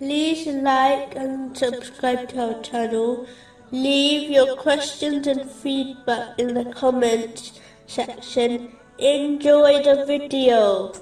like and subscribe to our channel. Leave your questions and feedback in the comments section. Enjoy the video.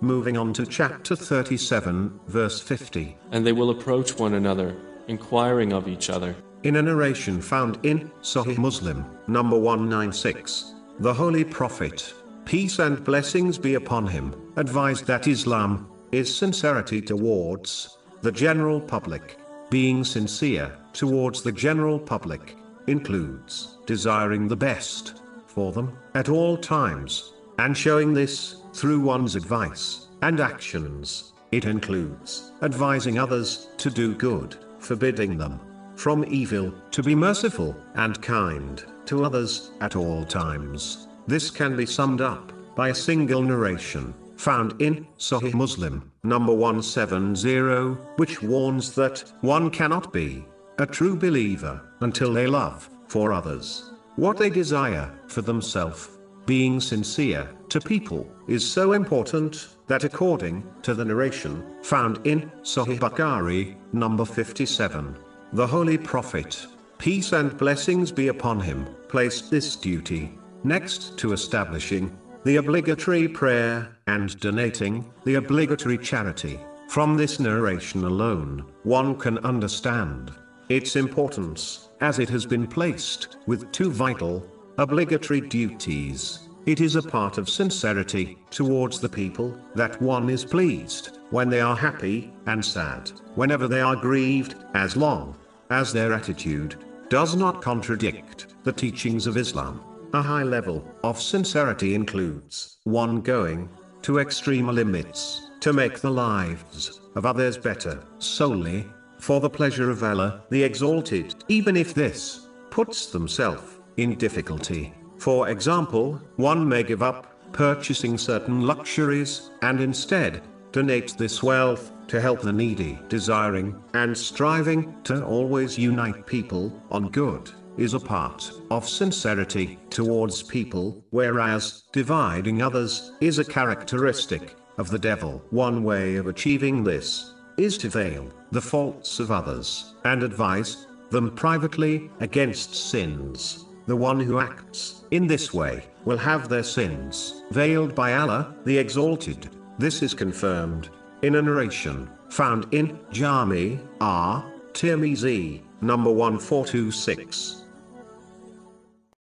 Moving on to chapter 37, verse 50. And they will approach one another, inquiring of each other. In a narration found in Sahih Muslim, number 196, the Holy Prophet, peace and blessings be upon him, advised that Islam is sincerity towards the general public. Being sincere towards the general public includes desiring the best for them at all times, and showing this through one's advice and actions. It includes advising others to do good, forbidding them from evil, to be merciful and kind to others at all times. This can be summed up by a single narration found in Sahih Muslim, number 170, which warns that one cannot be a true believer until they love for others what they desire for themselves. Being sincere to people is so important that according to the narration found in Sahih Bukhari, number 57, the Holy Prophet, peace and blessings be upon him, placed this duty next to establishing the obligatory prayer and donating the obligatory charity. From this narration alone, one can understand its importance, as it has been placed with two vital, obligatory duties. It is a part of sincerity towards the people that one is pleased when they are happy and sad whenever they are grieved, as long as their attitude does not contradict the teachings of Islam. A high level of sincerity includes one going to extreme limits to make the lives of others better solely for the pleasure of Allah, the Exalted, even if this puts themselves in difficulty. For example, one may give up purchasing certain luxuries and instead donate this wealth to help the needy, desiring and striving to always unite people on good is a part of sincerity towards people, whereas dividing others is a characteristic of the devil. One way of achieving this is to veil the faults of others and advise them privately against sins. The one who acts in this way will have their sins veiled by Allah, the Exalted. This is confirmed in a narration found in Jami R. Tirmizi, number 1426.